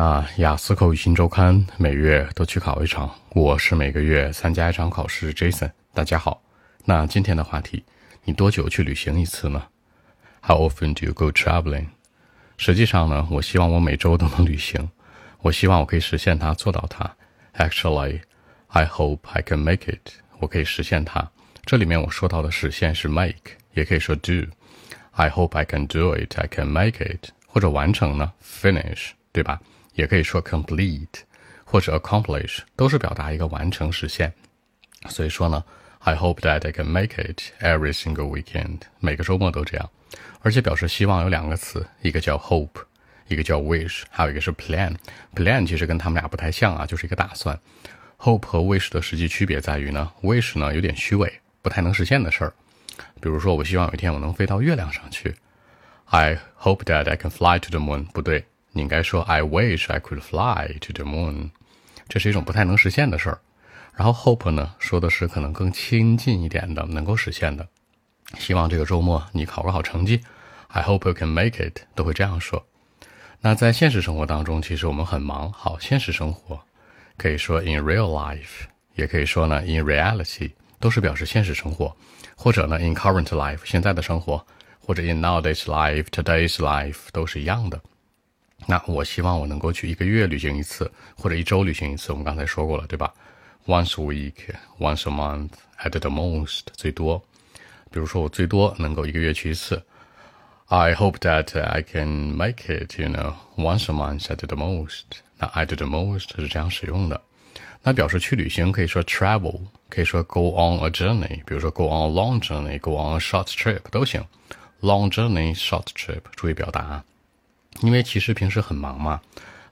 啊，雅思口语新周刊每月都去考一场，我是每个月参加一场考试。Jason，大家好。那今天的话题，你多久去旅行一次呢？How often do you go traveling？实际上呢，我希望我每周都能旅行，我希望我可以实现它，做到它。Actually，I hope I can make it。我可以实现它。这里面我说到的实现是 make，也可以说 do。I hope I can do it. I can make it。或者完成呢，finish，对吧？也可以说 complete 或者 accomplish，都是表达一个完成、实现。所以说呢，I hope that I can make it every single weekend，每个周末都这样。而且表示希望有两个词，一个叫 hope，一个叫 wish，还有一个是 plan。plan 其实跟他们俩不太像啊，就是一个打算。hope 和 wish 的实际区别在于呢，wish 呢有点虚伪，不太能实现的事儿。比如说，我希望有一天我能飞到月亮上去。I hope that I can fly to the moon。不对。你应该说 I wish I could fly to the moon，这是一种不太能实现的事儿。然后 hope 呢，说的是可能更亲近一点的，能够实现的。希望这个周末你考个好成绩。I hope you can make it，都会这样说。那在现实生活当中，其实我们很忙。好，现实生活可以说 in real life，也可以说呢 in reality，都是表示现实生活。或者呢 in current life，现在的生活，或者 in nowadays life，today's life，都是一样的。那我希望我能够去一个月旅行一次，或者一周旅行一次。我们刚才说过了，对吧？Once a week, once a month, at the most，最多。比如说，我最多能够一个月去一次。I hope that I can make it, you know, once a month at the most。那 at the most 是这样使用的。那表示去旅行可以说 travel，可以说 go on a journey。比如说 go on a long journey, go on a short trip 都行。Long journey, short trip，注意表达。 因为其实平时很忙嘛，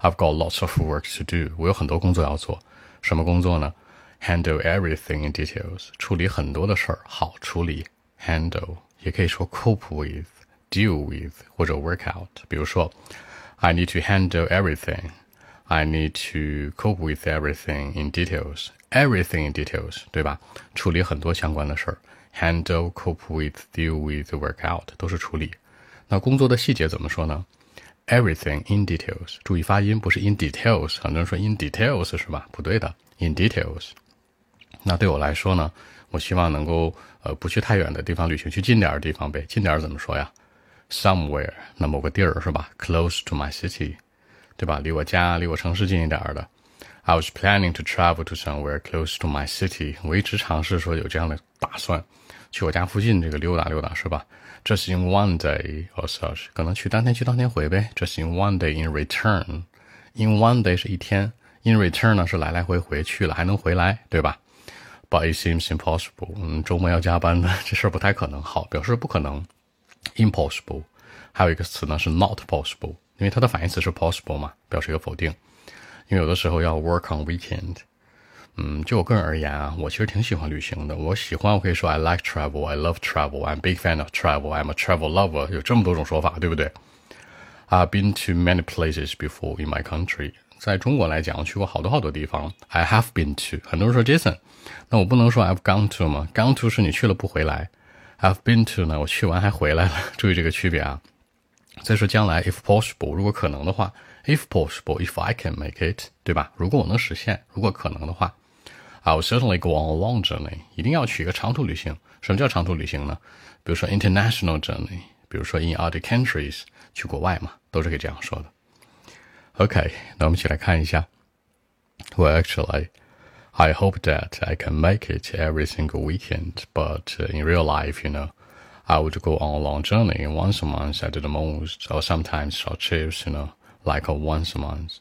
I've got lots of work to do，我有很多工作要做。什么工作呢？Handle everything in details，处理很多的事儿，好处理。Handle 也可以说 cope with、deal with 或者 work out。比如说，I need to handle everything。I need to cope with everything in details. Everything in details，对吧？处理很多相关的事儿。Handle, cope with, deal with, work out 都是处理。那工作的细节怎么说呢 ？Everything in details，注意发音，不是 in details。很多人说 in details 是吧？不对的，in details。那对我来说呢，我希望能够呃不去太远的地方旅行，去近点的地方呗。近点儿怎么说呀？Somewhere，那某个地儿是吧？Close to my city，对吧？离我家，离我城市近一点儿的。I was planning to travel to somewhere close to my city。我一直尝试说有这样的打算，去我家附近这个溜达溜达，是吧？Just in one day or such，可能去当天去当天回呗。Just in one day in return，in one day 是一天，in return 呢是来来回回去了还能回来，对吧？But it seems impossible，嗯，周末要加班的这事儿不太可能。好，表示不可能，impossible。还有一个词呢是 not possible，因为它的反义词是 possible 嘛，表示一个否定。因为有的时候要 work on weekend。嗯，就我个人而言啊，我其实挺喜欢旅行的。我喜欢，我可以说 I like travel, I love travel, I'm big fan of travel, I'm a travel lover。有这么多种说法，对不对？I've been to many places before in my country。在中国来讲，我去过好多好多地方。I have been to。很多人说 Jason，那我不能说 I've gone to 吗？Gone to 是你去了不回来，I've been to 呢，我去完还回来了。注意这个区别啊。再说将来，if possible，如果可能的话，if possible，if I can make it，对吧？如果我能实现，如果可能的话。I will certainly go on a long journey，一定要去一个长途旅行。什么叫长途旅行呢？比如说 international journey，比如说 in other countries，去国外嘛，都是可以这样说的。OK，那我们一起来看一下。Well, actually, I hope that I can make it every single weekend, but in real life, you know, I would go on a long journey once a month at the most, or sometimes short trips, you know, like a once a month.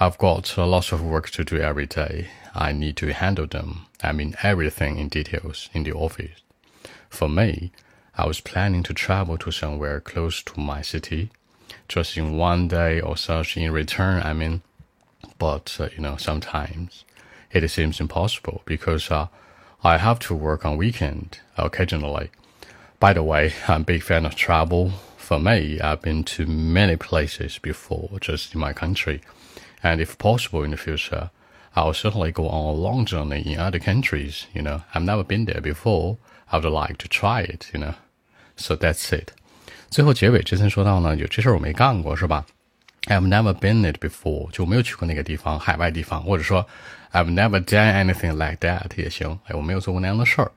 I've got lots of work to do every day. I need to handle them. I mean everything in details in the office. For me, I was planning to travel to somewhere close to my city, just in one day or such in return, I mean. But, uh, you know, sometimes it seems impossible because uh, I have to work on weekend occasionally. By the way, I'm a big fan of travel. For me, I've been to many places before, just in my country and if possible in the future, I'll certainly go on a long journey in other countries. You know, I've never been there before. I would like to try it. You know, so that's it. 最后结尾之前说到呢，有这事儿我没干过是吧？ I've never been it before，就没有去过那个地方，海外地方，或者说 I've never done anything like that 也行。哎，我没有做过那样的事儿。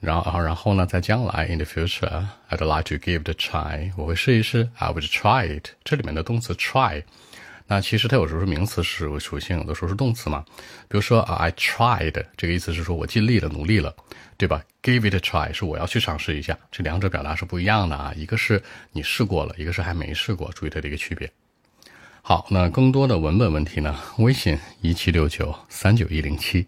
然后，然后呢，在将来 in the future，I'd like to give it a try，我会试一试。I would try it。这里面的动词 try， 那其实它有时候是名词是属性，有的时候是动词嘛。比如说啊，I tried，这个意思是说我尽力了，努力了，对吧？Give it a try 是我要去尝试一下，这两者表达是不一样的啊。一个是你试过了，一个是还没试过，注意它的一个区别。好，那更多的文本问题呢？微信一七六九三九一零七。